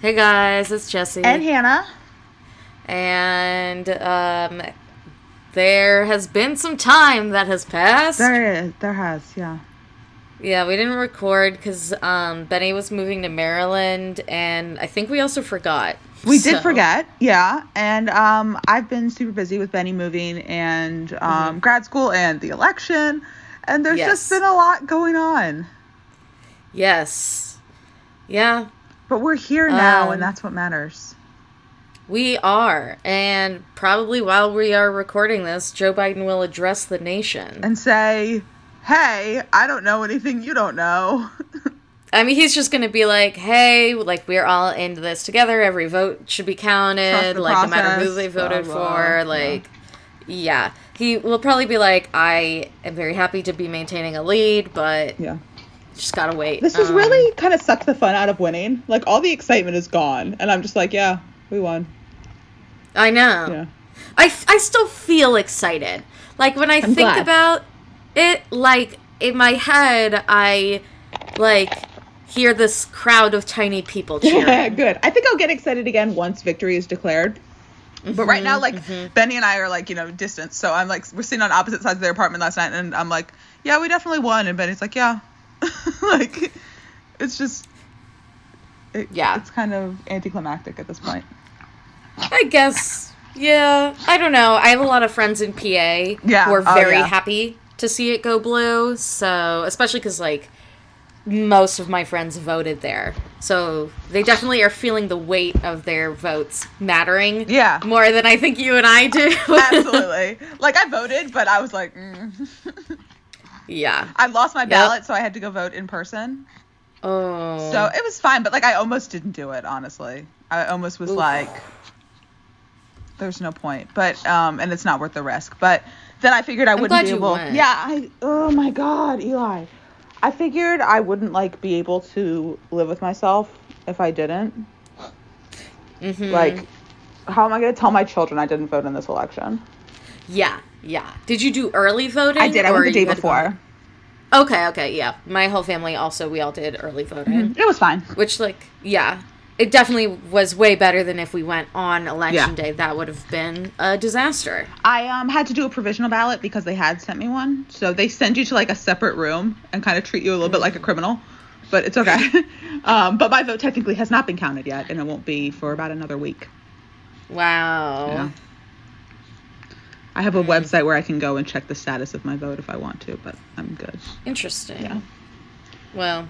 Hey guys, it's Jessi. And Hannah. And um, there has been some time that has passed. There is. There has, yeah. Yeah, we didn't record because um, Benny was moving to Maryland, and I think we also forgot. We So- did forget, yeah. And um, I've been super busy with Benny moving and um, grad school and the election. And there's Yes. just been a lot going on. Yes. Yeah, But we're here now, Um, and that's what matters. we are. And probably while we are recording this, Joe Biden will address the nation. And say, hey, I don't know anything you don't know. I mean, he's just going to be like, hey, like, we're all in this together. Every vote should be counted. the Like, no matter who they voted blah, for. yeah. Like, yeah. He will probably be like, I am very happy to be maintaining a lead, but yeah. Just gotta wait. This has Um, really kind of sucked the fun out of winning. Like, all the excitement is gone. And I'm just like, yeah, we won. I know. Yeah. I, f- I still feel excited. Like when I I'm think glad. about it, like in my head, I like hear this crowd of tiny people cheering. Yeah, good. I think I'll get excited again once victory is declared. But right Mm-hmm, now, like Benny and I are like you know distant, so I'm like we're sitting on opposite sides of their apartment last night, and I'm like, yeah, we definitely won, and Benny's like, yeah, like it's just, it, Yeah. it's kind of anticlimactic at this point. I guess. Yeah. I don't know. I have a lot of friends in PA Yeah. who are Oh, very yeah. happy to see it go blue. So, especially because, like, most of my friends voted there. So they definitely are feeling the weight of their votes mattering. Yeah. More than I think you and I do. Absolutely. like I voted, but I was like, mm. yeah. I lost my ballot, so I had to go vote in person. Oh. So it was fine, but like I almost didn't do it, honestly. I almost was Oof. like there's no point. But um and it's not worth the risk. But then I figured I wouldn't glad be able. Yeah, I oh my god, Eli. I figured I wouldn't like be able to live with myself if I didn't. Mhm. Like how am I going to tell my children I didn't vote in this election? Yeah, yeah. Did you do early voting? I did. I went the day before. Okay, okay, yeah. My whole family also we all did early voting, It was fine. which like yeah, it definitely was way better than if we went on election Yeah. day. That would have been a disaster. I um had to do a provisional ballot because they had sent me one. So they send you to like a separate room and kind of treat you a little bit like a criminal. But it's okay. um, but my vote technically has not been counted yet, and it won't be for about another week. Wow. Yeah. I have a website where I can go and check the status of my vote if I want to, but I'm good. Interesting. Yeah. Well,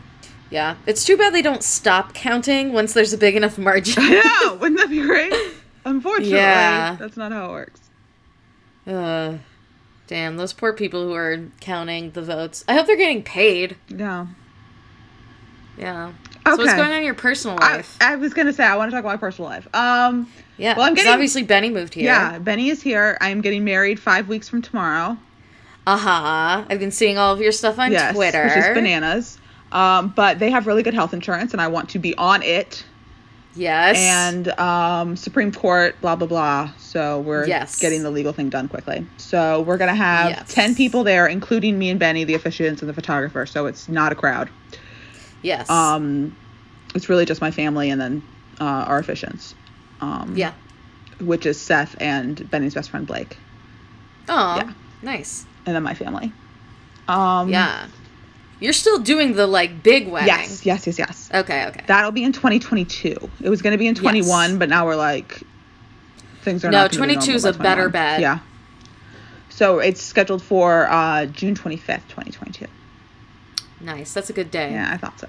yeah. It's too bad they don't stop counting once there's a big enough margin. yeah, wouldn't that be great? Unfortunately, Yeah. that's not how it works. uh, damn, those poor people who are counting the votes. I hope they're getting paid. Yeah. Yeah. So what's going on in your personal life? I was gonna say I want to talk about my personal life. Um, yeah. well, I'm getting- obviously Benny moved here. yeah, Benny is here. I'm getting married five weeks from tomorrow. Uh huh. I've been seeing all of your stuff on yes, Twitter. which is bananas. Um, but they have really good health insurance, and I want to be on it. Yes. And um, Supreme Court, blah blah blah. So we're Yes. getting the legal thing done quickly. So we're gonna have Yes. ten people there, including me and Benny, the officiants and the photographer. So it's not a crowd. Yes. Um, it's really just my family and then uh, our officiants. Um, yeah. Which is Seth and Benny's best friend Blake, Oh, yeah. nice. and then my family. Um, Yeah. You're still doing the like big wedding. Yes. Yes. Yes. Yes. Okay. Okay. That'll be in 2022. It was going to be in 21, but now we're like things are No, not. gonna be 22 is a better 21. bet. Yeah. So it's scheduled for uh, June 25th, 2022. Nice. That's a good day. Yeah, I thought so.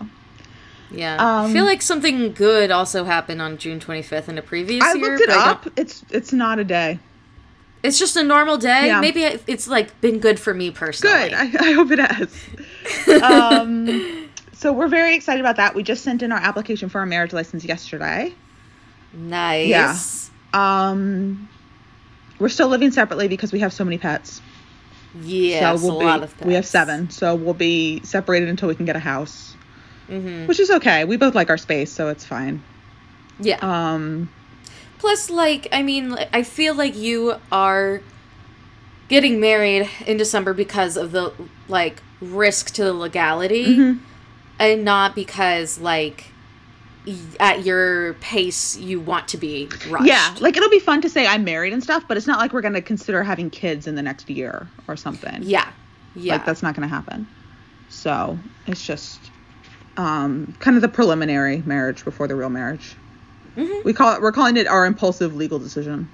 Yeah. I Um, feel like something good also happened on June 25th in a previous I year. I looked it I up. It's it's not a day. It's just a normal day. Yeah. Maybe it's like been good for me personally. Good. I, I hope it has. um, so we're very excited about that. We just sent in our application for our marriage license yesterday. nice. Um, we're still living separately because we have so many pets. Yes, so we'll a be, lot of We have seven, so we'll be separated until we can get a house, Mhm. which is okay. We both like our space, so it's fine. Yeah. Um, Plus, like, I mean, I feel like you are getting married in December because of the like risk to the legality, Mhm. and not because like at your pace you want to be rushed. Yeah, like it'll be fun to say I'm married and stuff, but it's not like we're gonna consider having kids in the next year or something. yeah, yeah. Like that's not gonna happen. So it's just um, kind of the preliminary marriage before the real marriage. Mhm. We call it. We're calling it our impulsive legal decision.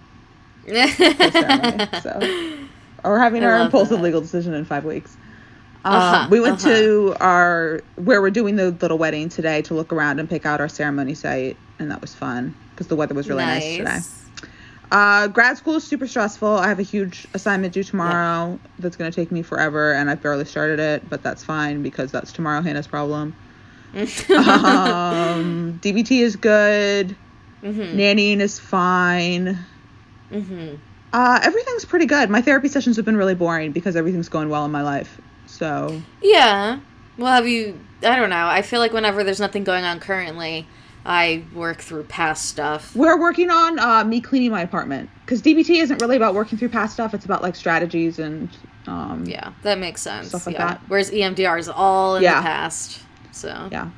so or we're having I our impulsive that. legal decision in five weeks. Um, Uh-huh, we went uh-huh. to our where we're doing the little wedding today to look around and pick out our ceremony site, and that was fun because the weather was really nice, today. Uh, grad school is super stressful. I have a huge assignment due tomorrow that's going to take me forever, and I've barely started it, but that's fine because that's tomorrow Hannah's problem. um, DBT is good. hmm Nannying is fine. hmm Uh, everything's pretty good. My therapy sessions have been really boring because everything's going well in my life. So Yeah. Well, have you? I don't know. I feel like whenever there's nothing going on currently, I work through past stuff. we're working on uh, me cleaning my apartment because DBT isn't really about working through past stuff. It's about like strategies and um, Yeah, that makes sense. Stuff like yeah. that. Whereas EMDR is all in Yeah. the past. So yeah.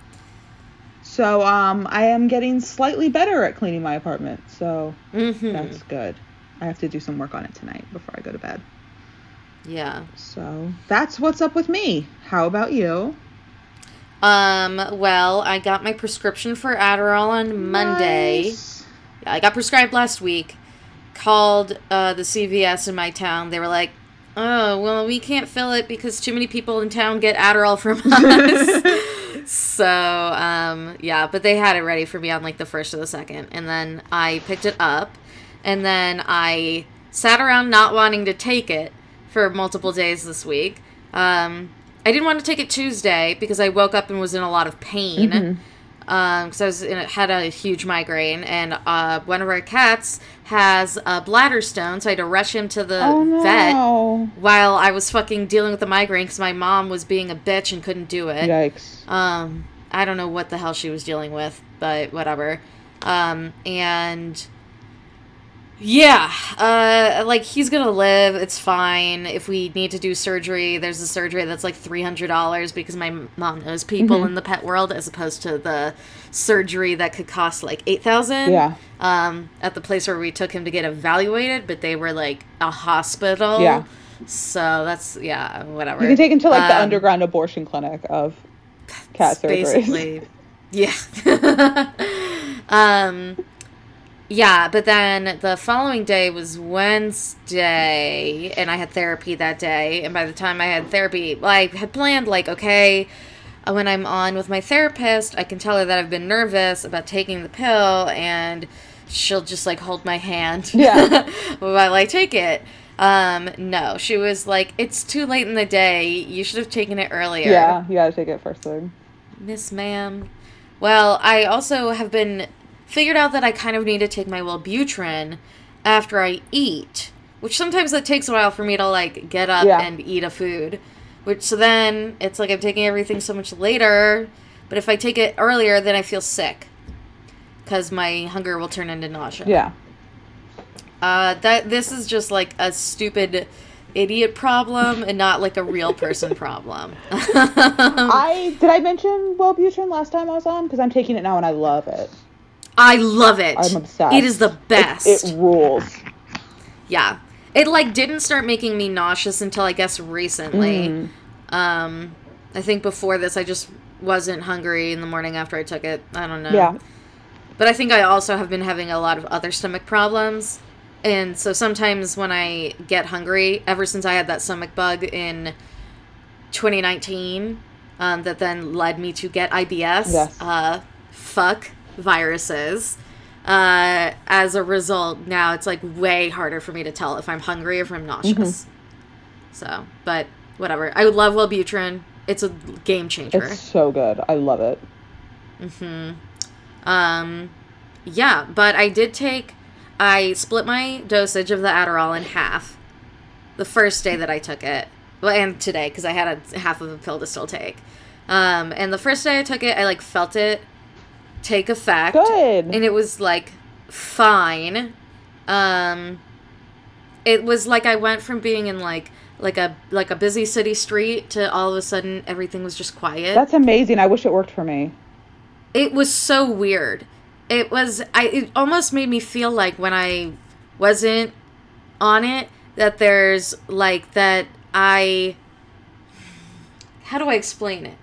So um, I am getting slightly better at cleaning my apartment. So Mhm. that's good. I have to do some work on it tonight before I go to bed. Yeah. So that's what's up with me. How about you? Um. Well, I got my prescription for Adderall on Monday. Nice. I got prescribed last week. Called uh, the CVS in my town. They were like, "Oh, well, we can't fill it because too many people in town get Adderall from us." so, um, yeah, but they had it ready for me on like the first or the second, and then I picked it up, and then I sat around not wanting to take it for multiple days this week. Um, I didn't want to take it Tuesday because I woke up and was in a lot of pain Mhm. because I was in, had a huge migraine, and uh, one of our cats has a bladder stone, so I had to rush him to the Oh no. vet while I was fucking dealing with the migraine because my mom was being a bitch and couldn't do it. Yikes. Um, I don't know what the hell she was dealing with, but whatever. Um, and yeah, uh, like he's gonna live. It's fine. If we need to do surgery, there's a surgery that's like three hundred dollars because my mom knows people Mhm. in the pet world, as opposed to the surgery that could cost like eight thousand. Yeah. Um, at the place where we took him to get evaluated, but they were like a hospital. Yeah. So that's yeah, whatever. You can take him to like the Um, underground abortion clinic of cat surgery. basically yeah um yeah but then the following day was wednesday and i had therapy that day and by the time i had therapy well, i had planned like okay uh, when i'm on with my therapist i can tell her that i've been nervous about taking the pill and she'll just like hold my hand Yeah. while i take it um no she was like it's too late in the day you should have taken it earlier Yeah, you gotta take it first thing. Miss Ma'am. Well, I also have been figured out that I kind of need to take my Wellbutrin after I eat, which sometimes it takes a while for me to like get up Yeah. and eat a food. Which so then it's like I'm taking everything so much later, but if I take it earlier, then I feel sick because my hunger will turn into nausea. Yeah. Uh, that this is just like a stupid idiot problem and not like a real person problem. I did I mention Wellbutrin last time I was on because I'm taking it now and I love it. I love it. I'm obsessed. It is the best. It, it rules. yeah. It like didn't start making me nauseous until I guess recently. Mm. Um I think before this I just wasn't hungry in the morning after I took it. I don't know. Yeah. But I think I also have been having a lot of other stomach problems. And so sometimes when I get hungry, ever since I had that stomach bug in 2019, um, that then led me to get IBS, Yes. uh, fuck viruses. Uh, as a result, now it's like way harder for me to tell if I'm hungry or if I'm nauseous. So, but whatever. I would love Wellbutrin. It's a game changer. It's so good. I love it. Hmm. Um. Yeah, but I did take. I split my dosage of the Adderall in half. The first day that I took it, well, and today because I had a half of a pill to still take. Um, and the first day I took it, I like felt it take effect, Good. and it was like fine. Um, it was like I went from being in like like a like a busy city street to all of a sudden everything was just quiet. That's amazing. I wish it worked for me. It was so weird. It was I it almost made me feel like when I wasn't on it that there's like that I how do I explain it?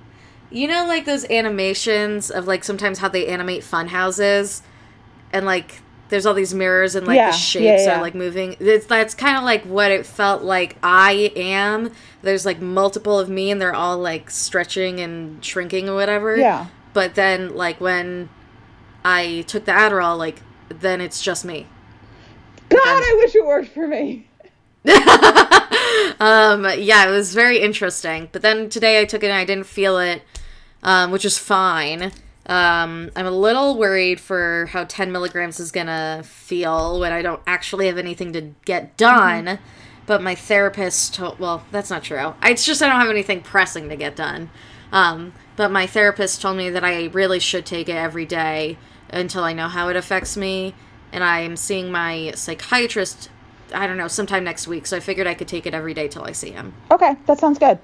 You know like those animations of like sometimes how they animate fun houses and like there's all these mirrors and like Yeah, the shapes yeah, yeah. are like moving. It's that's kind of like what it felt like I am. There's like multiple of me and they're all like stretching and shrinking or whatever. Yeah. But then like when I took the Adderall like then it's just me. God, I wish it worked for me. um yeah, it was very interesting. But then today I took it and I didn't feel it um which is fine. Um, I'm a little worried for how 10 milligrams is gonna feel when I don't actually have anything to get done. But my therapist told, well, that's not true. I, it's just I don't have anything pressing to get done. Um, but my therapist told me that I really should take it every day until I know how it affects me. And I'm seeing my psychiatrist, I don't know, sometime next week. So I figured I could take it every day till I see him. Okay, that sounds good.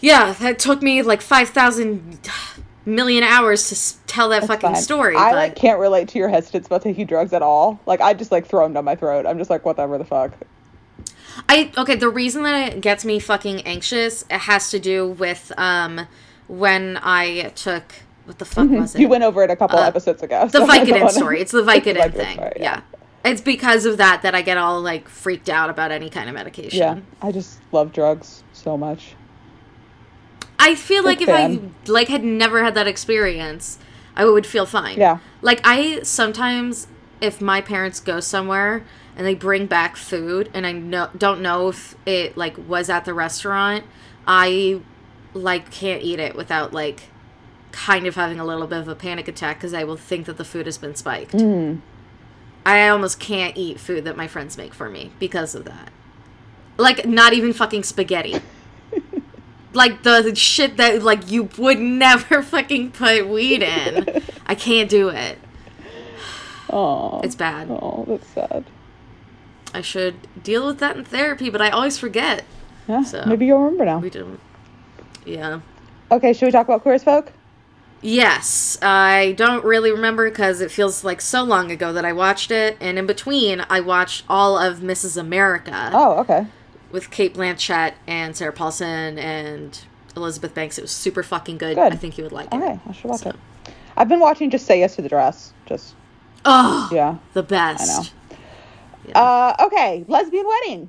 Yeah, that took me like 5,000 million hours to s- tell that fucking Fine. story. I but like can't relate to your hesitance about taking drugs at all. Like I just like throw them down my throat. I'm just like whatever the fuck. I okay, the reason that it gets me fucking anxious it has to do with um when I took what the fuck was it? Mm-hmm. You went over it a couple Uh, episodes ago. the so I Vicodin wanna- story. It's the It's the Vicodin Vicodin thing. story, yeah. It's because of that that I get all like freaked out about any kind of medication. Yeah, I just love drugs so much. I feel like if. I like had never had that experience, I would feel fine. Yeah. Like I sometimes if my parents go somewhere and they bring back food and I know don't know if it like was at the restaurant, I like can't eat it without like kind of having a little bit of a panic attack because I will think that the food has been spiked. Mm. I almost can't eat food that my friends make for me because of that. Like not even fucking spaghetti. Like the shit that like you would never fucking put weed in. I can't do it. Oh, It's bad. Oh, that's sad. I should deal with that in therapy, but I always forget. Yeah, So- maybe you'll remember now. We don't. Yeah. Okay, should we talk about Queer as Folk? Yes, I don't really remember because it feels like so long ago that I watched it, and in between, I watched all of Mrs. America. Oh, okay. With Cate Blanchett and Sarah Paulson and Elizabeth Banks. It was super fucking good. Good. I think you would like it. Okay, I should watch So- it. I've been watching Just Say Yes to the Dress. Just Oh, yeah. the best. i Uh, okay, lesbian wedding.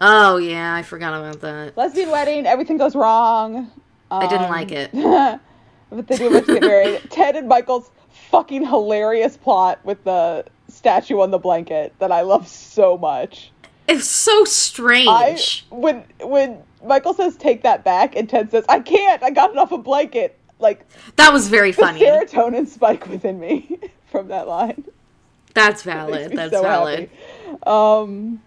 Oh yeah, I forgot about that. Lesbian wedding. Everything goes wrong. I didn't Um, like it. but they do eventually get married. Ted and Michael's fucking hilarious plot with the statue on the blanket that I love so much. It's so I strange. when when Michael says take that back and Ted says I can't. I got it off a blanket. Like that was very funny. serotonin spike within me from that line. That's valid. That's so valid. happy. Um,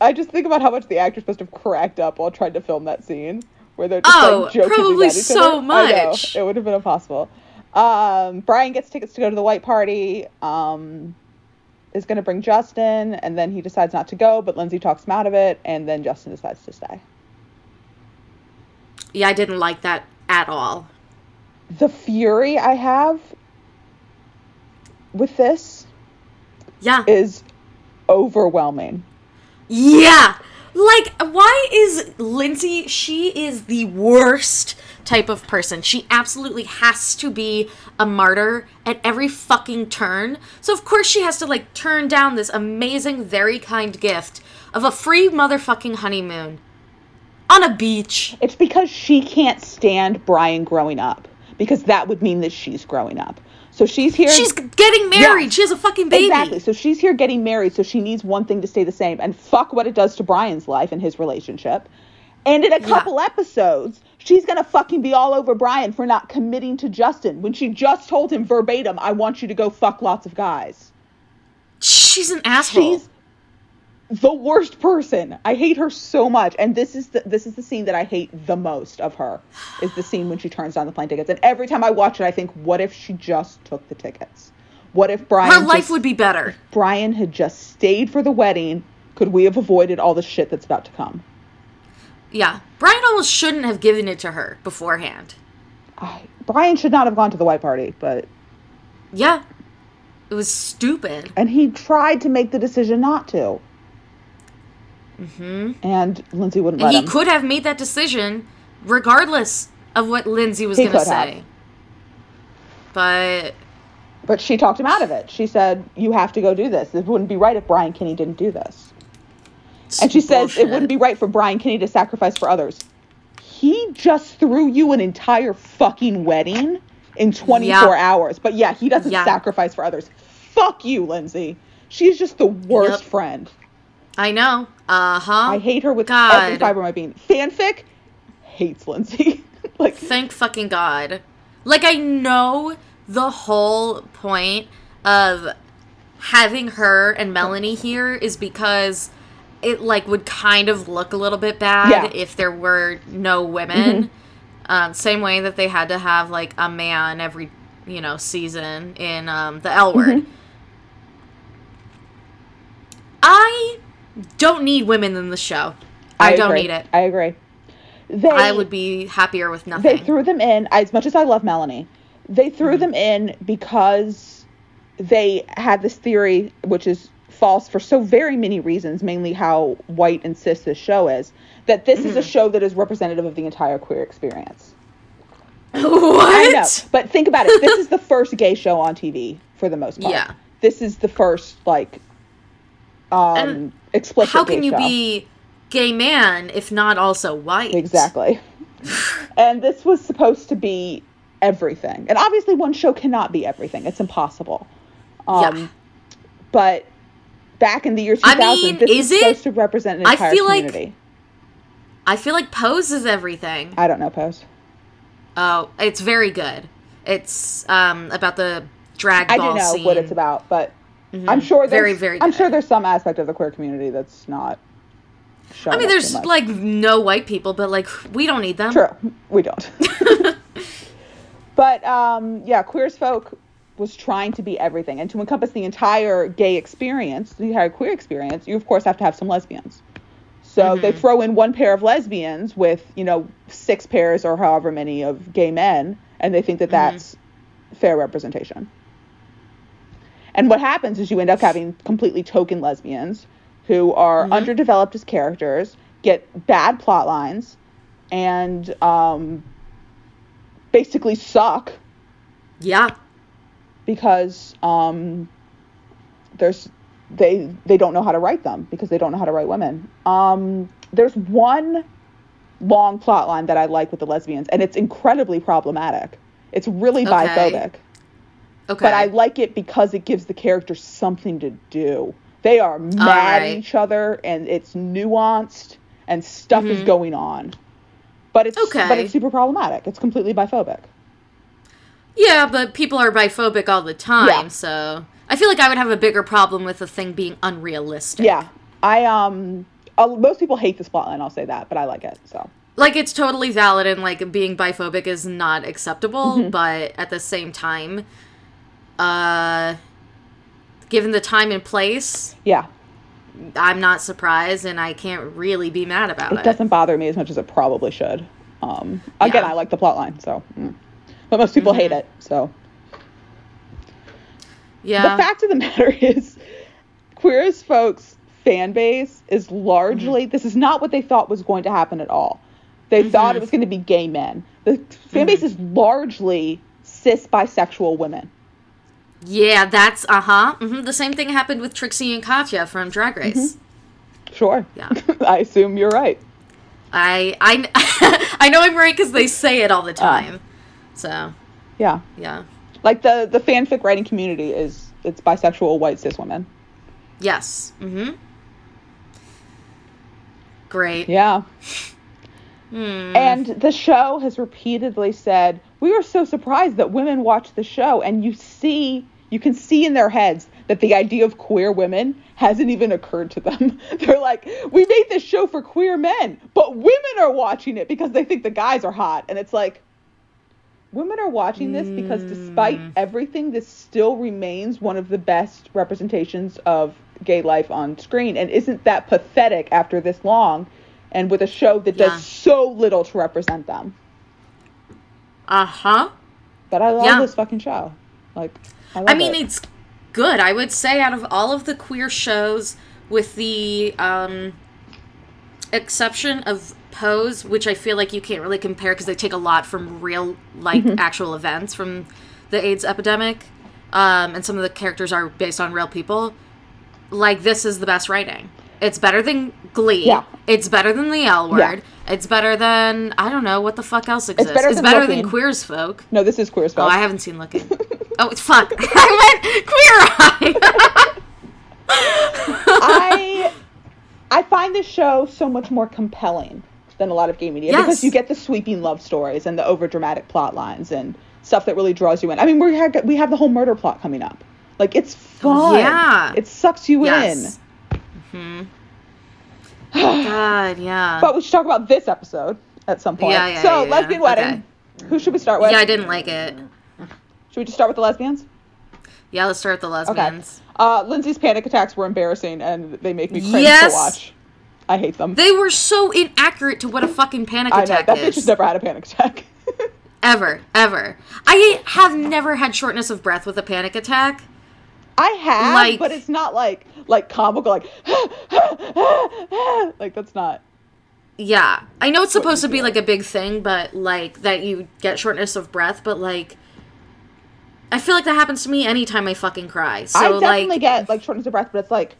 I just think about how much the actors must have cracked up while trying to film that scene where they're just Oh, like joking probably at each so other. I much. it would have been impossible. Um, Brian gets tickets to go to the white party. Um, is going to bring Justin, and then he decides not to go, but Lindsay talks him out of it, and then Justin decides to stay. Yeah, I didn't like that at all. The fury I have with this Yeah. is overwhelming. Yeah. Like, why is Lindsay? She is the worst type of person. She absolutely has to be a martyr at every fucking turn. So, of course, she has to, like, turn down this amazing, very kind gift of a free motherfucking honeymoon on a beach. It's because she can't stand Brian growing up because that would mean that she's growing up. So she's here. She's getting married. Yeah. She has a fucking baby. Exactly. So she's here getting married, so she needs one thing to stay the same. And fuck what it does to Brian's life and his relationship. And in a couple episodes, she's gonna fucking be all over Brian for not committing to Justin when she just told him verbatim, I want you to go fuck lots of guys. She's an asshole. She's the worst person. I hate her so much. And this is the this is the scene that I hate the most of her. Is the scene when she turns down the plane tickets. And every time I watch it, I think, what if she just took the tickets? What if Brian Her life just- would be better. Brian had just stayed for the wedding? Could we have avoided all the shit that's about to come? Yeah. Brian almost shouldn't have given it to her beforehand. I, Brian should not have gone to the white party, but Yeah. It was stupid. and he tried to make the decision not to, hmm and Lindsay wouldn't And let he him. could have made that decision regardless of what Lindsay was going to could have. say. But But she talked him out of it. She said, "You have to go do this. It wouldn't be right if Brian Kinney didn't do this." And she says it wouldn't be right for Brian Kinney to sacrifice for others. He just threw you an entire fucking wedding in 24 Yeah. hours. But yeah, he doesn't Yeah. sacrifice for others. Fuck you, Lindsay. She's just the worst Yep. friend. I know. Uh huh. I hate her with God. every fiber of my being. Fanfic hates Lindsay. like Thank fucking God. Like, I know the whole point of having her and Melanie here is because it, like, would kind of look a little bit bad Yeah. if there were no women. Um, same way that they had to have, like, a man every, you know, season in um, the L word. I don't need women in the show. I, don't agree. need it. I agree. They, I would be happier with nothing. they threw them in as much as I love Melanie. They threw Mm-hmm. them in because they had this theory, which is false for so very many reasons, mainly how white and cis this show is, that this is a Mm-hmm. show that is representative of the entire queer experience. what? I know, but think about it. This is the first gay show on TV for the most part. Yeah. This is the first like um And explicit. How can you be gay man if not also white? Exactly. and this was supposed to be everything. And obviously one show cannot be everything. It's impossible. Um Yeah. but back in the year 2000 I mean, this is was it? supposed to represent an I entire feel like- community. I feel like Pose is everything. I don't know Pose. Oh, it's very good. It's um about the drag ball I ball do know scene. what it's about, but Mhm. I'm sure there's very very. I'm sure there's some aspect of the queer community that's not I mean, there's like no white people, but like we don't need them. True. We don't. but um, yeah, Queer as Folk was trying to be everything. And to encompass the entire gay experience, the entire queer experience, you of course have to have some lesbians. So they Mhm. throw in one pair of lesbians with, you know, six pairs or however many of gay men, and they think that that's fair representation. And what happens is you end up having completely token lesbians who are Mhm. underdeveloped as characters, get bad plot lines, and um, basically suck Yeah. because um, there's they they don't know how to write them because they don't know how to write women. Um, there's one long plot line that I like with the lesbians, and it's incredibly problematic. It's really Okay. biphobic, Okay. but I like it because it gives the characters something to do. They are mad at each other, and it's nuanced, and stuff is Mhm. going on. But it's but it's super problematic. It's completely biphobic. Yeah, but people are biphobic all the time, Yeah. so I feel like I would have a bigger problem with the thing being unrealistic. Yeah, I um, uh, most people hate the spotlight, I'll say that, but I like it. So Like it's totally valid and like being biphobic is not acceptable, Mm-hmm. but at the same time, uh given the time and place, yeah, I'm not surprised and I can't really be mad about it it. doesn't bother me as much as it probably should. Um, again, Yeah. I like the plotline, so. mm. But most people hate Mhm. it. So Yeah. the fact of the matter is, queer as folks fan base is largely Mm-hmm. this is not what they thought was going to happen at all. They thought it was going to be gay men. The fan base Mm-hmm. is largely cis bisexual women. Yeah, that's uh-huh. hmm The same thing happened with Trixie and Katya from Drag Race. Sure. Yeah. I assume you're right. I I I know I'm right cuz they say it all the time. so, Yeah. yeah. Like the the fanfic writing community is it's bisexual white cis women. Yes. Mm-hmm. Great. Yeah. Hmm. And the show has repeatedly said, "We were so surprised that women watch the show and you see you can see in their heads that the idea of queer women hasn't even occurred to them. They're like, "We made this show for queer men, but women are watching it because they think the guys are hot." And it's like women are watching this because despite Mm. everything this still remains one of the best representations of gay life on screen and isn't that pathetic after this long and with a show that Yeah. does so little to represent them Uh huh. But I love Yeah. this fucking show. Like, I, love I mean, it. it's good. I would say out of all of the queer shows, with the um, exception of Pose, which I feel like you can't really compare because they take a lot from real, like, Mm-hmm. actual events from the AIDS epidemic, um, and some of the characters are based on real people. Like, this is the best writing. It's better than Glee. Yeah. It's better than the L word. Yeah. It's better than I don't know what the fuck else exists. better It's than better than Queers Folk. no, this is queer as Oh. I haven't seen Looking. oh, it's fuck. I went Queer Eye. I I find this show so much more compelling than a lot of gay media Yes. because you get the sweeping love stories and the overdramatic plot lines and stuff that really draws you in. I mean, we have we have the whole murder plot coming up. Like it's fun. Yeah. It sucks you yes. Hmm. God, yeah. But we should talk about this episode at some point. Yeah, yeah, so, yeah, lesbian yeah. wedding. Who should we start with? yeah, I didn't like it. Should we just start with the lesbians? Yeah, let's start with the Okay. lesbians. Uh, Lindsay's panic attacks were embarrassing and they make me cringe Yes. to watch. I hate them. They were so inaccurate to what a fucking panic I know attack that bitch is. has never had a panic attack. ever, ever. I have never had shortness of breath with a panic attack. I have, Like- but it's not like like comical like like that's not. Yeah, I know it's supposed to be like a big thing, but like that you get shortness of breath, but like. I feel like that happens to me anytime I fucking cry. So I definitely like get like shortness of breath, but it's like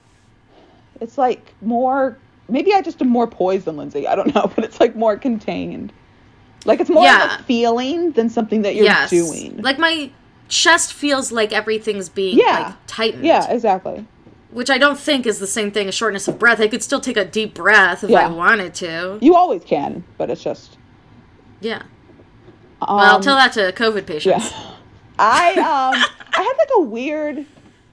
it's like more maybe I just am more poised than Lindsay. I don't know, but it's like more contained. Like it's more Yeah. of a feeling than something that you're yes. doing. Like my chest feels like everything's being Yeah. like tightened. yeah, exactly. Which I don't think is the same thing as shortness of breath. I could still take a deep breath if I wanted to. You always can, but it's just Yeah. um, Well, I'll tell that to COVID patients. Yeah. I um I had like a weird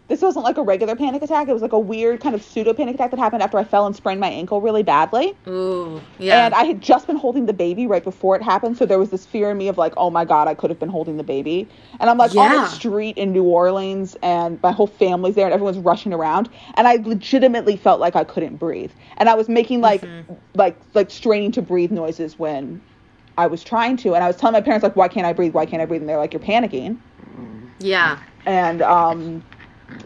this wasn't like a regular panic attack. It was like a weird kind of pseudo panic attack that happened after I fell and sprained my ankle really badly. Ooh. Yeah. And I had just been holding the baby right before it happened, so there was this fear in me of like, oh my god, I could have been holding the baby. And I'm like on Yeah. a street in New Orleans, and my whole family's there, and everyone's rushing around, and I legitimately felt like I couldn't breathe, and I was making like like like straining to breathe noises when I was trying to, and I was telling my parents like, why can't I breathe? Why can't I breathe? And they're like, you're panicking, yeah. and um.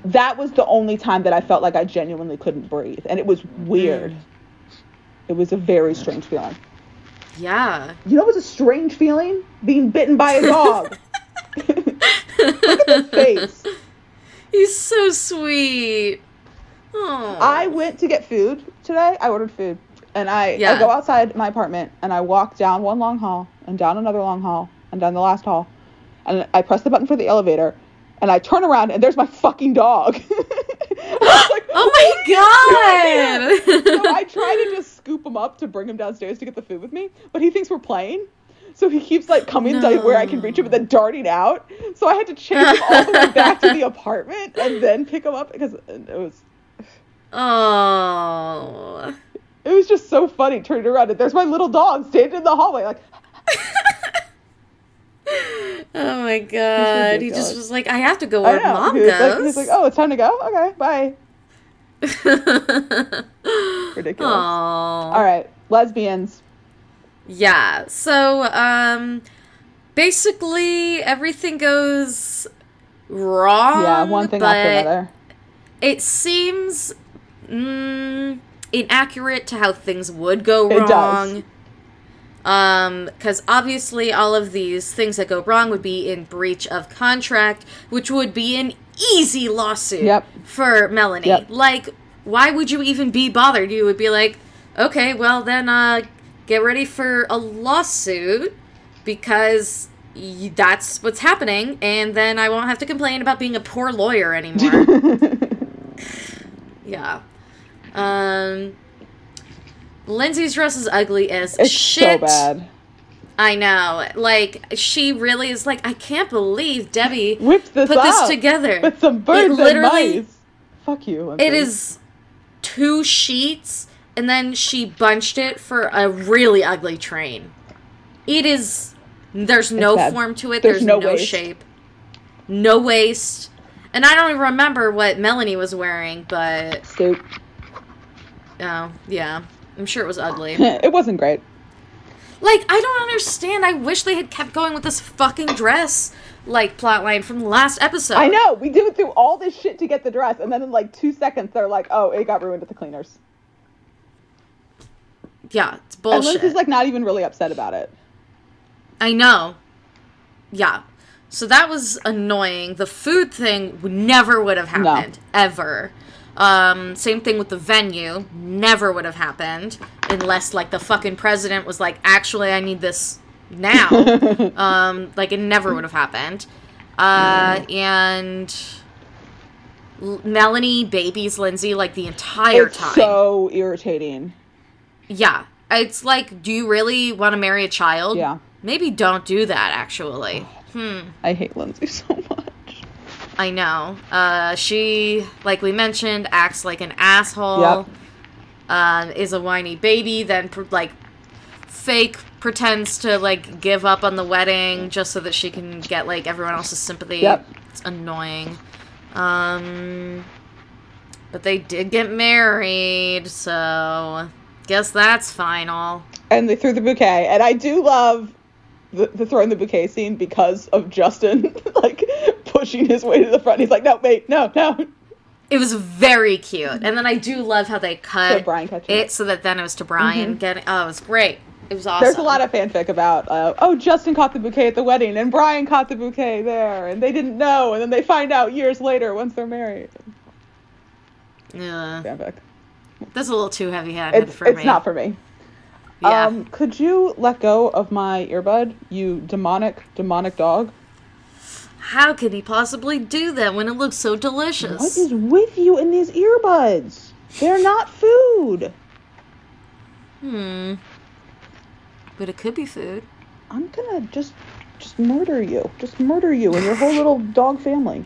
That was the only time that I felt like I genuinely couldn't breathe, and it was mm. weird. It was a very strange feeling. Yeah. You know, it was a strange feeling being bitten by a dog. Look at the face. He's so sweet. Oh. I went to get food today. I ordered food, and I Yeah. I go outside my apartment and I walk down one long hall and down another long hall and down the last hall, and I press the button for the elevator, and I turn around and there's my fucking dog. I was like, Oh my are you doing here?" god. so I try to just scoop him up to bring him downstairs to get the food with me, but he thinks we're playing. So he keeps like coming to where I can reach him and then darting out. So I had to chase him all the way back to the apartment and then pick him up because it was oh. it was just so funny turning around and there's my little dog standing in the hallway like Oh my god. He just was like, I have to go where mom he was like, goes. he's like, oh, it's time to go. Okay, bye. Ridiculous. Aww. All right, lesbians. Yeah. So, um, basically everything goes wrong. Yeah, one thing after another. It seems mm, inaccurate to how things would go It does. Wrong. Um, because obviously all of these things that go wrong would be in breach of contract, which would be an easy lawsuit Yep. for Melanie. Yep. Like, why would you even be bothered? You would be like, okay, well then, uh, get ready for a lawsuit because y- that's what's happening, and then I won't have to complain about being a poor lawyer anymore. yeah. Um. Lindsay's dress is ugly as It's shit. so bad. I know. Like she really is like I can't believe Debbie Whip this put this together. with some birds and literally- mice. Fuck you. Lindsay. It is two sheets and then she bunched it for a really ugly train. It is there's no form to it, There's there's, no no, shape. No waist. And I don't even remember what Melanie was wearing, but oh, yeah. I'm sure it was ugly. it wasn't great. Like, I don't understand. I wish they had kept going with this fucking dress, like, plotline from the last episode. I know we do through all this shit to get the dress, and then in like two seconds they're like, "Oh, it got ruined at the cleaners." Yeah, it's And bullshit. Lindsay's like not even really upset about it. I know. Yeah. So that was annoying. The food thing never would have No. happened ever. Um, same thing with the venue. Never would have happened unless like the fucking president was like, actually, I need this now. um, like it never would have happened. Uh, and L- Melanie babies Lindsay like the entire it's time. so irritating. Yeah. It's like, do you really want to marry a child? Yeah. Maybe don't do that, actually. Hmm. I hate Lindsay so much. I know. Uh, she, like we mentioned, acts like an asshole. Yep. Uh, is a whiny baby, then, pr- like, fake pretends to, like, give up on the wedding just so that she can get, like, everyone else's sympathy. Yep. It's annoying. Um, but they did get married, so guess that's final. And they threw the bouquet, and I do love the, the throwing the bouquet scene because of Justin like pushing his way to the front. He's like, "No, wait, no, no." It was very cute, and then I do love how they cut So Brian catching it so that then it was to Brian getting. Oh, it was great. It was awesome. There's a lot of fanfic about, uh, oh, Justin caught the bouquet at the wedding, and Brian caught the bouquet there, and they didn't know, and then they find out years later once they're married. Yeah, Fanfic. that's a little too heavy-handed It's, for it's me. not for me. Yeah. Um, could you let go of my earbud, you demonic, demonic dog? How could he possibly do that when it looks so delicious? What is with you in these earbuds? They're not food. Hmm. But it could be food. I'm gonna just, just murder you. Just murder you and your whole little dog family.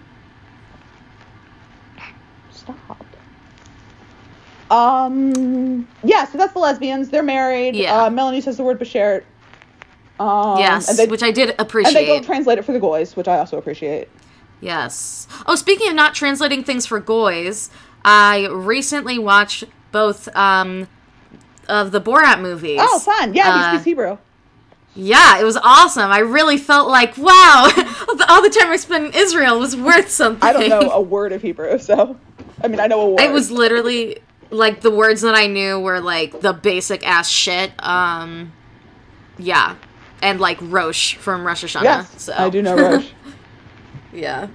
Um. Yeah. So that's the lesbians. They're married. Yeah. Uh, Melanie says the word Bashert. Um, yes, And they, which I did appreciate. and they don't translate it for the goys, which I also appreciate. Yes. Oh, speaking of not translating things for goys, I recently watched both um, of the Borat movies. Oh, fun! Yeah, Uh, he speaks Hebrew. Yeah, it was awesome. I really felt like, wow, all the time I spent in Israel was worth something. I don't know a word of Hebrew, so I mean I know a word. It was literally like the words that I knew were like the basic ass shit. Um, yeah, and like Rosh from Rosh Hashanah. yes, so I do know Rosh. yeah.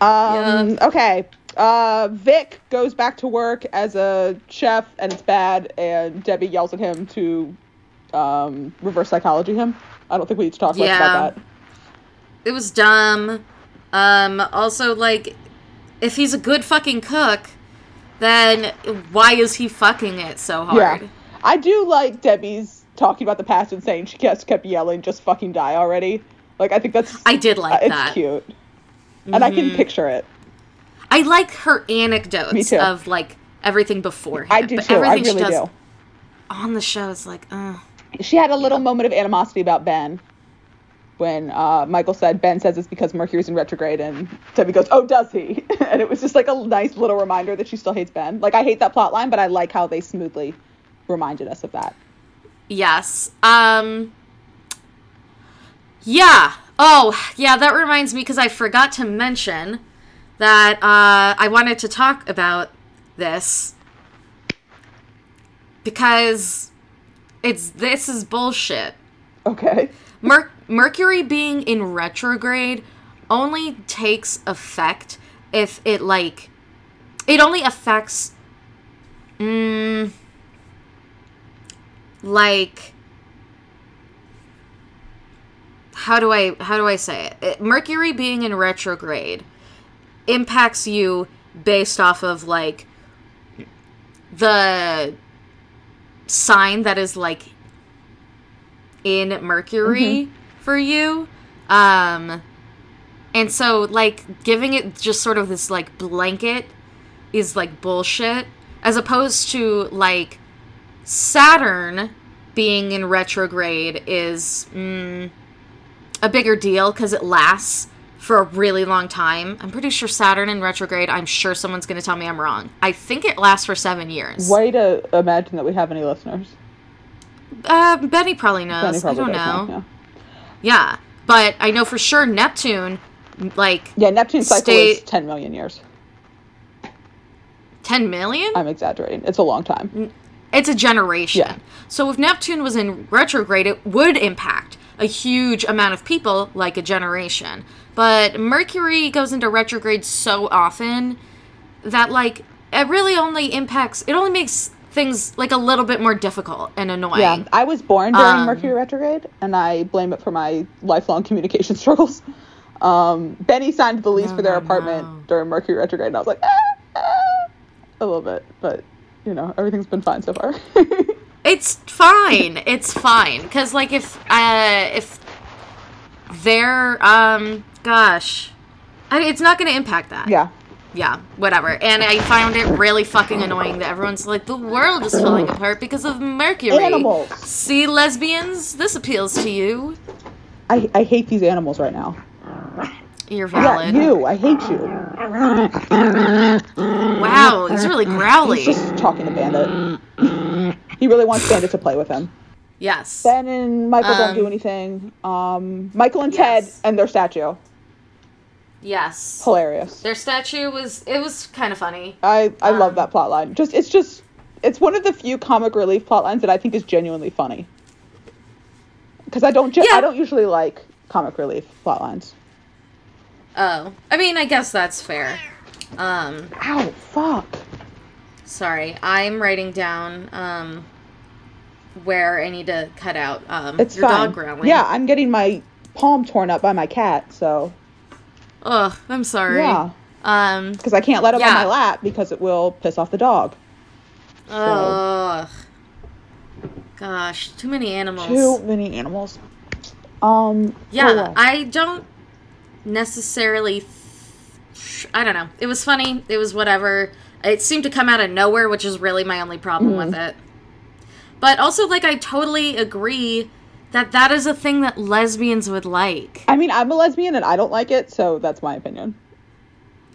Um, okay. Uh, Vic goes back to work as a chef, and it's bad. And Debbie yells at him to um, reverse psychology him. I don't think we each talked much Yeah. about that. It was dumb. Um, also, like, if he's a good fucking cook, then why is he fucking it so hard? Yeah, I do like Debbie's talking about the past and saying she just kept yelling, "Just fucking die already." Like I think that's I did like uh, it's that. cute, and I can Mhm. picture it. I like her anecdotes of like everything beforehand. I do too. I everything really she does do. on the show is like, uh, She had a little moment of animosity about Ben when uh, Michael said Ben says it's because Mercury's in retrograde, and Debbie goes, "Oh, does he?" and it was just like a nice little reminder that she still hates Ben. Like I hate that plot line, but I like how they smoothly reminded us of that. yes. Um, yeah. Oh, yeah. That reminds me because I forgot to mention that uh, I wanted to talk about this because it's this is bullshit. Okay. Mer- Mercury being in retrograde only takes effect if it like it only affects mm, like how do I how do I say it? it? Mercury being in retrograde impacts you based off of like the sign that is like in Mercury for you. Um and so like giving it just sort of this like blanket is like bullshit as opposed to like Saturn being in retrograde is mm, a bigger deal cuz it lasts for a really long time. I'm pretty sure Saturn in retrograde, I'm sure someone's going to tell me I'm wrong. I think it lasts for 7 years. Way to imagine that we have any listeners. Uh, Benny probably knows. Benny probably I don't does know. yeah. Yeah, but I know for sure Neptune, like Yeah, Neptune's cycle Stay- is 10 million years. ten million. I'm exaggerating. It's a long time. It's a generation. Yeah. So if Neptune was in retrograde, it would impact a huge amount of people like a generation. But Mercury goes into retrograde so often that like it really only impacts it only makes things like a little bit more difficult and annoying. Yeah, I was born during Um, Mercury retrograde, and I blame it for my lifelong communication struggles. Um, Benny signed the lease No, for their apartment no. during Mercury retrograde, and I was like, ah, ah, a little bit, but you know, everything's been fine so far. It's fine. It's fine cuz like if uh if they're um gosh I, it's not going to impact that. yeah, yeah, whatever. And I found it really fucking annoying that everyone's like, the world is falling apart because of Mercury. Animals. See, lesbians, this appeals to you. I, I hate these animals right now. You're valid. Yeah, you, I hate you. Wow, he's really growly. He's just talking to Bandit. He really wants Bandit to play with him. yes. Ben and Michael don't Um, do anything. Um, Michael and yes. Ted and their statue, Yes. hilarious. Their statue was, it was kind of funny. I I love Um, that plot line. Just it's just it's one of the few comic relief plot lines that I think is genuinely funny. Because I don't ge- Yeah. I don't usually like comic relief plot lines. Oh. I mean, I guess that's fair. Um, Ow, fuck. sorry. I'm writing down, um, where I need to cut out, um, It's your fine. dog growling. Yeah, I'm getting my palm torn up by my cat, so Ugh, I'm sorry. yeah, Um, because I can't let him on my lap because it will piss off the dog. Ugh. Gosh, too many animals. Too many animals. Um. yeah, oh, well. I don't necessarily. Th- I don't know. It was funny. It was whatever. It seemed to come out of nowhere, which is really my only problem Mm-hmm. with it. But also, like, I totally agree that that is a thing that lesbians would like. I mean, I'm a lesbian and I don't like it, so that's my opinion.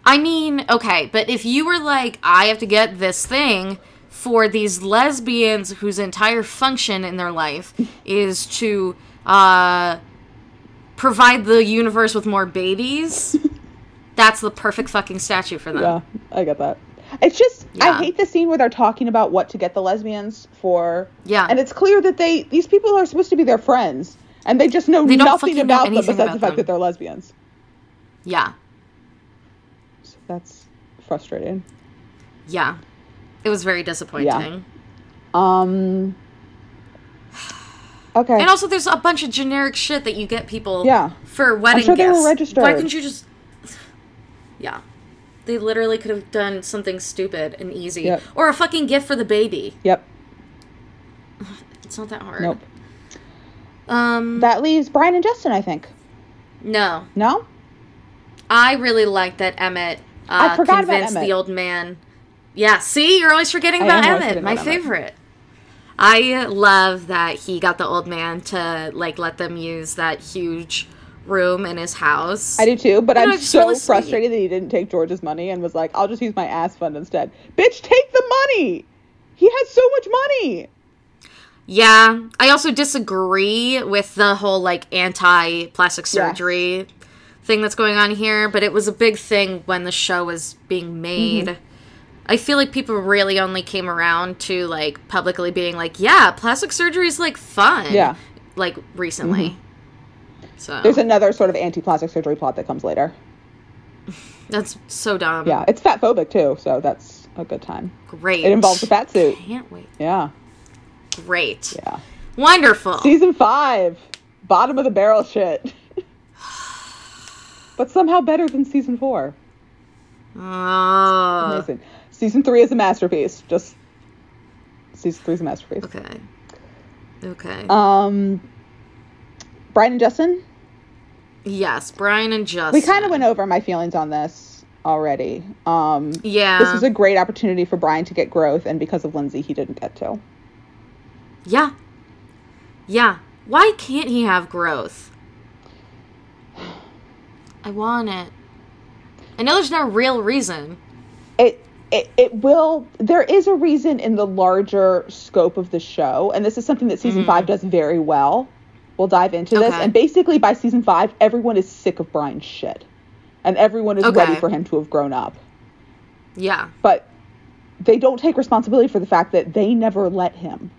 I mean, okay, but if you were like, I have to get this thing for these lesbians whose entire function in their life is to uh, provide the universe with more babies, that's the perfect fucking statue for them. Yeah, I get that. It's just I hate the scene where they're talking about what to get the lesbians for. Yeah. And it's clear that they these people are supposed to be their friends and they just know They nothing fucking know about them besides about the fact them. that they're lesbians. Yeah. So that's frustrating. Yeah. It was very disappointing. Yeah. Um Okay. And also, there's a bunch of generic shit that you get people Yeah. for wedding sure they were gifts. registered. Why couldn't you just? They literally could have done something stupid and easy, Yep. or a fucking gift for the baby. yep. It's not that hard. Nope. Um, That leaves Brian and Justin, I think. no, No? I really like that Emmett I uh, forgot about convinced Emmett. the old man. Yeah, see, you're always forgetting I about Emmett, forgetting my about Emmett. favorite. I love that he got the old man to like let them use that huge room in his house. I do too, but You know, I'm so really sweet. frustrated that he didn't take George's money and was like, I'll just use my ass fund instead. Bitch, take the money! He has so much money! Yeah, I also disagree with the whole like anti plastic Yes. surgery thing that's going on here, but it was a big thing when the show was being made. Mm-hmm. I feel like people really only came around to like publicly being like, yeah, plastic surgery is like fun. Yeah. Mm-hmm. Like recently. So There's another sort of anti plastic surgery plot that comes later. that's so dumb. Yeah, it's fat phobic too, so that's a good time. Great. It involves a fat suit. Can't wait. Yeah, Great. yeah. Wonderful. Season five, bottom of the barrel shit. but somehow better than season four. Oh. Amazing. Season three is a masterpiece. Just season three is a masterpiece. Okay. Okay. Um, Brian and Justin. Yes, Brian and Justin. We kind of went over my feelings on this already. Um, Yeah. this is a great opportunity for Brian to get growth, and because of Lindsay, he didn't get to. Yeah. Yeah. Why can't he have growth? I want it. I know there's no real reason. It it, it will there is a reason in the larger scope of the show and this is something that season five does very well we'll dive into this. And basically by season five everyone is sick of brian's shit. And everyone is ready for him to have grown up. Yeah. but they don't take responsibility for the fact that they never let him.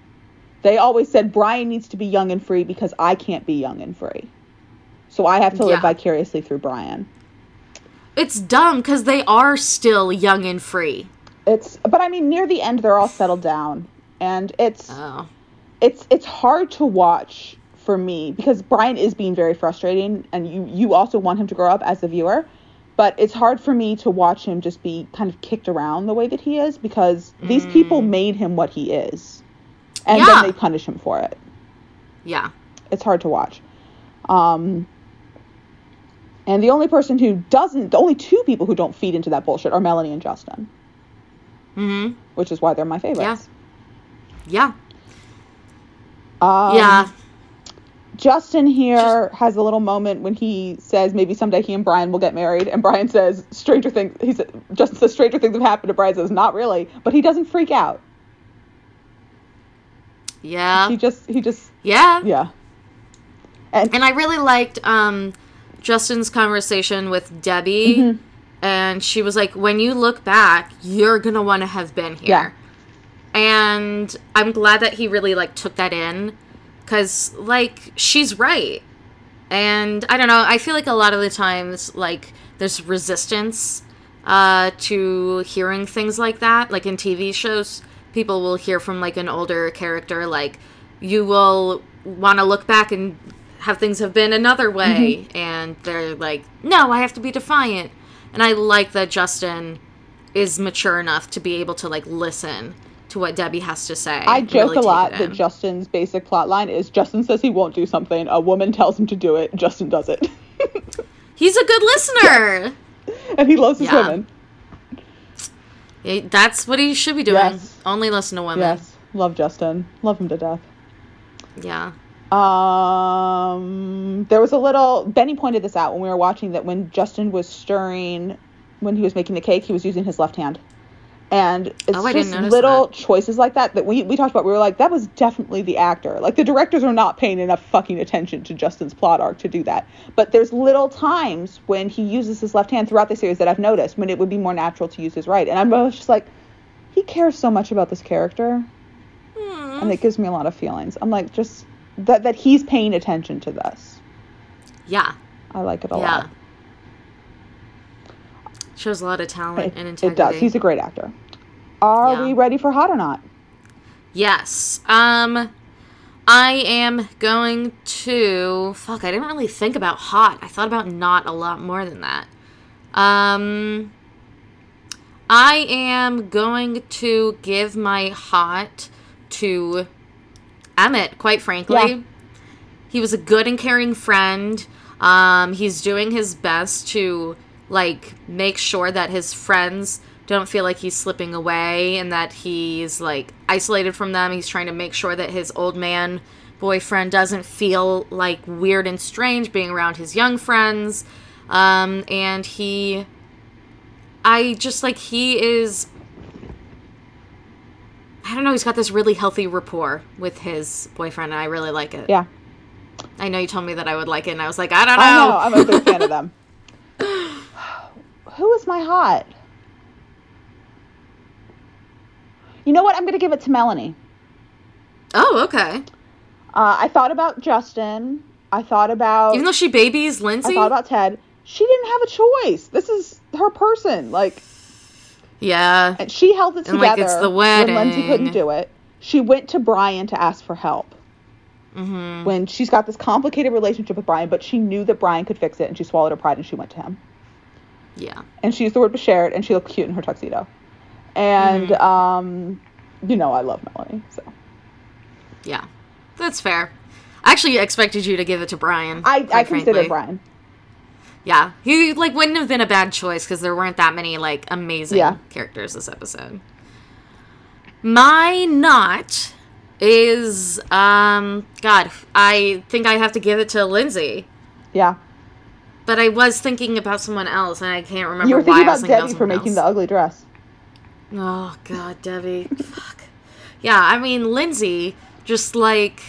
They always said brian needs to be young and free because i can't be young and free. So i have to live Yeah. vicariously through brian. It's dumb because they are still young and free. it's but i mean near the end they're all settled down. And it's Oh. it's it's hard to watch for me because Brian is being very frustrating and you you also want him to grow up as the viewer but it's hard for me to watch him just be kind of kicked around the way that he is because these people made him what he is and Yeah. then they punish him for it Yeah. it's hard to watch um and the only person who doesn't the only two people who don't feed into that bullshit are Melanie and Justin Mm-hmm. which is why they're my favorites Yeah. um, yeah. Justin here has a little moment when he says maybe someday he and Brian will get married, and Brian says stranger things. He said Justin says stranger things have happened, and Brian says not really, but he doesn't freak out. Yeah. He just he just Yeah. yeah. And, And I really liked um, Justin's conversation with Debbie. Mm-hmm. And she was like, when you look back, you're going to want to have been here. Yeah. And I'm glad that he really like took that in cuz like she's right. And I don't know, I feel like a lot of the times like there's resistance uh to hearing things like that. Like in TV shows, people will hear from like an older character like you will want to look back and have things have been another way and they're like, "No, I have to be defiant." And I like that Justin is mature enough to be able to like listen to what Debbie has to say. I joke really a lot that. Justin's basic plot line is Justin says he won't do something, a woman tells him to do it, Justin does it, He's a good listener. and he loves his Yeah. women. That's what he should be doing. Yes. Only listen to women. Yes, love Justin, love him to death. Yeah. Um, there was a little. Benny pointed this out when we were watching that when Justin was stirring, when he was making the cake, he was using his left hand, and it's Oh, just little that. choices like that that we we talked about. We were like, that was definitely the actor. Like the directors are not paying enough fucking attention to Justin's plot arc to do that. But there's little times when he uses his left hand throughout the series that I've noticed when it would be more natural to use his right, and I'm just like, he cares so much about this character Hmm. and it gives me a lot of feelings. I'm like, just that that he's paying attention to this. Yeah. I like it a Yeah. lot. Shows a lot of talent It, and it does. He's a great actor. Are Yeah. we ready for hot or not? Yes. Um I am going to fuck, I didn't really think about hot. I thought about not a lot more than that. Um I am going to give my hot to Emmett, quite frankly. Yeah. He was a good and caring friend. Um, he's doing his best to like make sure that his friends don't feel like he's slipping away and that he's like isolated from them. He's trying to make sure that his old man boyfriend doesn't feel like weird and strange being around his young friends. Um, and he I just like he is I don't know, he's got this really healthy rapport with his boyfriend and I really like it. Yeah. I know you told me that I would like it and I was like, I don't know. I know. I'm a big fan of them. Who is my hot? You know what? I'm going to give it to Melanie. oh, okay. Uh, I thought about Justin. I thought about. Even though she babies Lindsay? I thought about Ted. She didn't have a choice. This is her person. Like, yeah. and she held it And, together like, it's the when Lindsay couldn't do it. She went to Brian to ask for help. hmm when she's got this complicated relationship with Brian, but she knew that Brian could fix it, and she swallowed her pride and she went to him. Yeah. And she used the word Bashert, and she looked cute in her tuxedo. And Mm-hmm. um, you know, I love Melanie, so Yeah. That's fair. I actually expected you to give it to Brian. I I consider. Brian. Yeah. He like wouldn't have been a bad choice because there weren't that many like amazing Yeah. characters this episode. My not is um God, I think I have to give it to Lindsay. Yeah, But I was thinking about someone else, and I can't remember you were thinking about Debbie for someone making the ugly dress. Oh god, Debbie. Fuck. Yeah, I mean Lindsay just like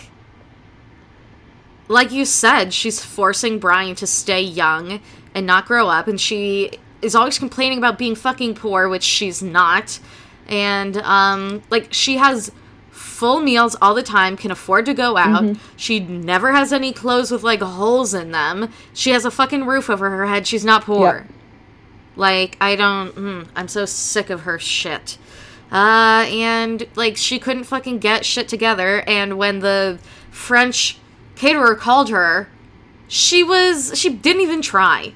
like you said, she's forcing Brian to stay young and not grow up and she is always complaining about being fucking poor, which she's not. And um like she has full meals all the time, can afford to go out. She never has any clothes with like holes in them. She has a fucking roof over her head. She's not poor. Yep. Like, I don't. Mm, I'm so sick of her shit. Uh, and, like, she couldn't fucking get shit together. And when the French caterer called her, she was. She didn't even try.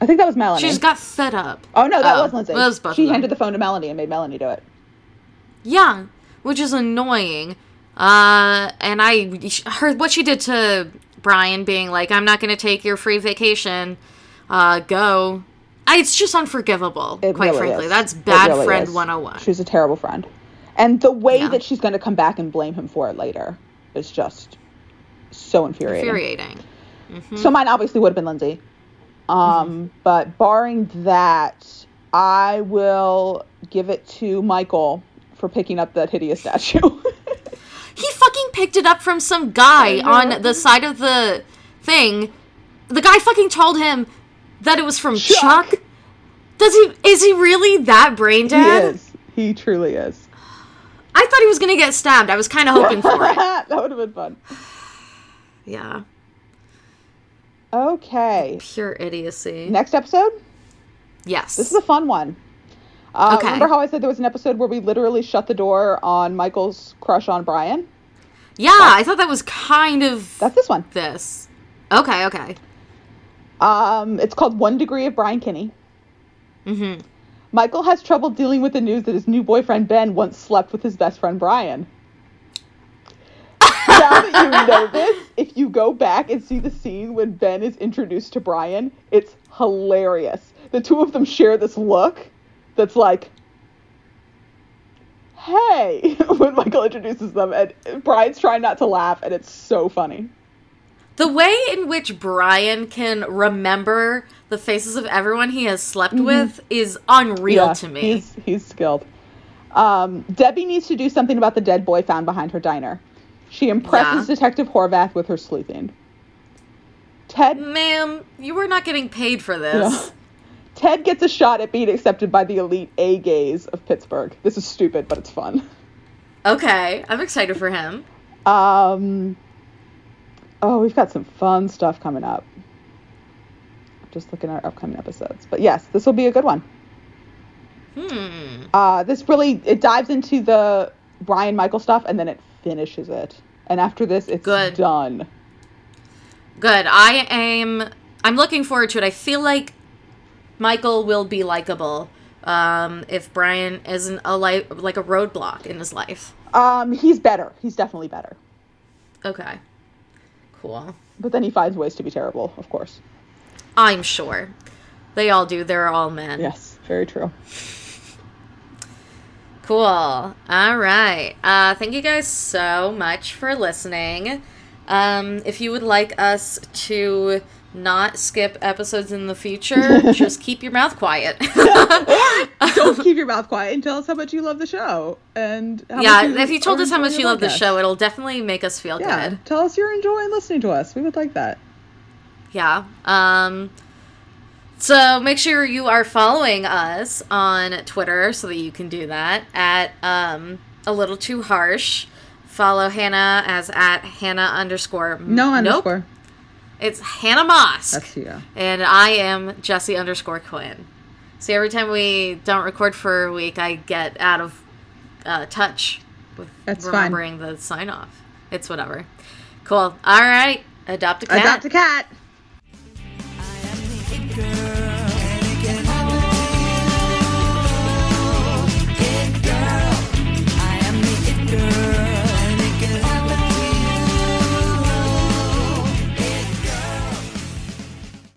I think that was Melanie. She just got fed up. oh no, that Oh, was Lindsay. that was she handed the phone to Melanie and made Melanie do it. Yeah, which is annoying. Uh, and I heard what she did to Brian, being like, "I'm not going to take your free vacation. Uh, go." I, it's just unforgivable. It quite really frankly, is. that's bad really friend is. 101. She's a terrible friend. And the way Yeah. that she's going to come back and blame him for it later is just so infuriating. infuriating. So mine obviously would have been Lindsay. Um, But barring that, I will give it to Michael for picking up that hideous statue. He fucking picked it up from some guy on the side of the thing. The guy fucking told him that it was from Chuck. Chuck. Does he? Is he really that brain dead? he is. He truly is. I thought he was gonna get stabbed. I was kind of hoping for it. that would have been fun. Yeah, Okay. pure idiocy. Next episode. yes. This is a fun one. Uh, Okay. Remember how I said there was an episode where we literally shut the door on Michael's crush on Brian? yeah, I thought that was kind of That's this one. this. Okay, okay. Um, it's called One Degree of Brian Kinney. Mm-hmm. Michael has trouble dealing with the news that his new boyfriend Ben once slept with his best friend Brian. now that you know this, if you go back and see the scene when Ben is introduced to Brian, it's hilarious. The two of them share this look that's like, hey, when Michael introduces them, and Brian's trying not to laugh, and it's so funny. The way in which Brian can remember the faces of everyone he has slept with is unreal to me. He's, he's skilled. Um, Debbie needs to do something about the dead boy found behind her diner. She impresses Yeah. Detective Horvath with her sleuthing. Ted, Ma'am, you were not getting paid for Yeah. this. Ted gets a shot at being accepted by the elite A gays of Pittsburgh. This is stupid, but it's fun. Okay, I'm excited for him. Um, oh, we've got some fun stuff coming up. Just looking at our upcoming episodes. But yes, this will be a good one. Hmm. Uh, this really it dives into the Brian Michael stuff and then it finishes it. And after this, it's Good. done. Good. I am. I'm looking forward to it. I feel like Michael will be likable um, if Brian isn't a li- like a roadblock in his life. Um, he's better. He's definitely better. Okay. Cool. But then he finds ways to be terrible, of course. I'm sure. They all do. They're all men. Yes, very true. Cool. All right. Uh, thank you guys so much for listening. Um, if you would like us to not skip episodes in the future, just keep your mouth quiet. or Don't keep your mouth quiet and tell us how much you love the show. And how yeah, if you told us how much you love the show, it'll definitely make us feel yeah, good. tell us you're enjoying listening to us. We would like that. Yeah. Um so make sure you are following us on Twitter so that you can do that at um a little too harsh. Follow Hannah as at Hannah underscore No nope. underscore. It's Hannah Mosk. That's you. And I am Jessi underscore Quinn. See, every time we don't record for a week, I get out of uh, touch with That's fine. remembering the sign off. It's whatever. Cool. All right. Adopt a cat. Adopt a cat.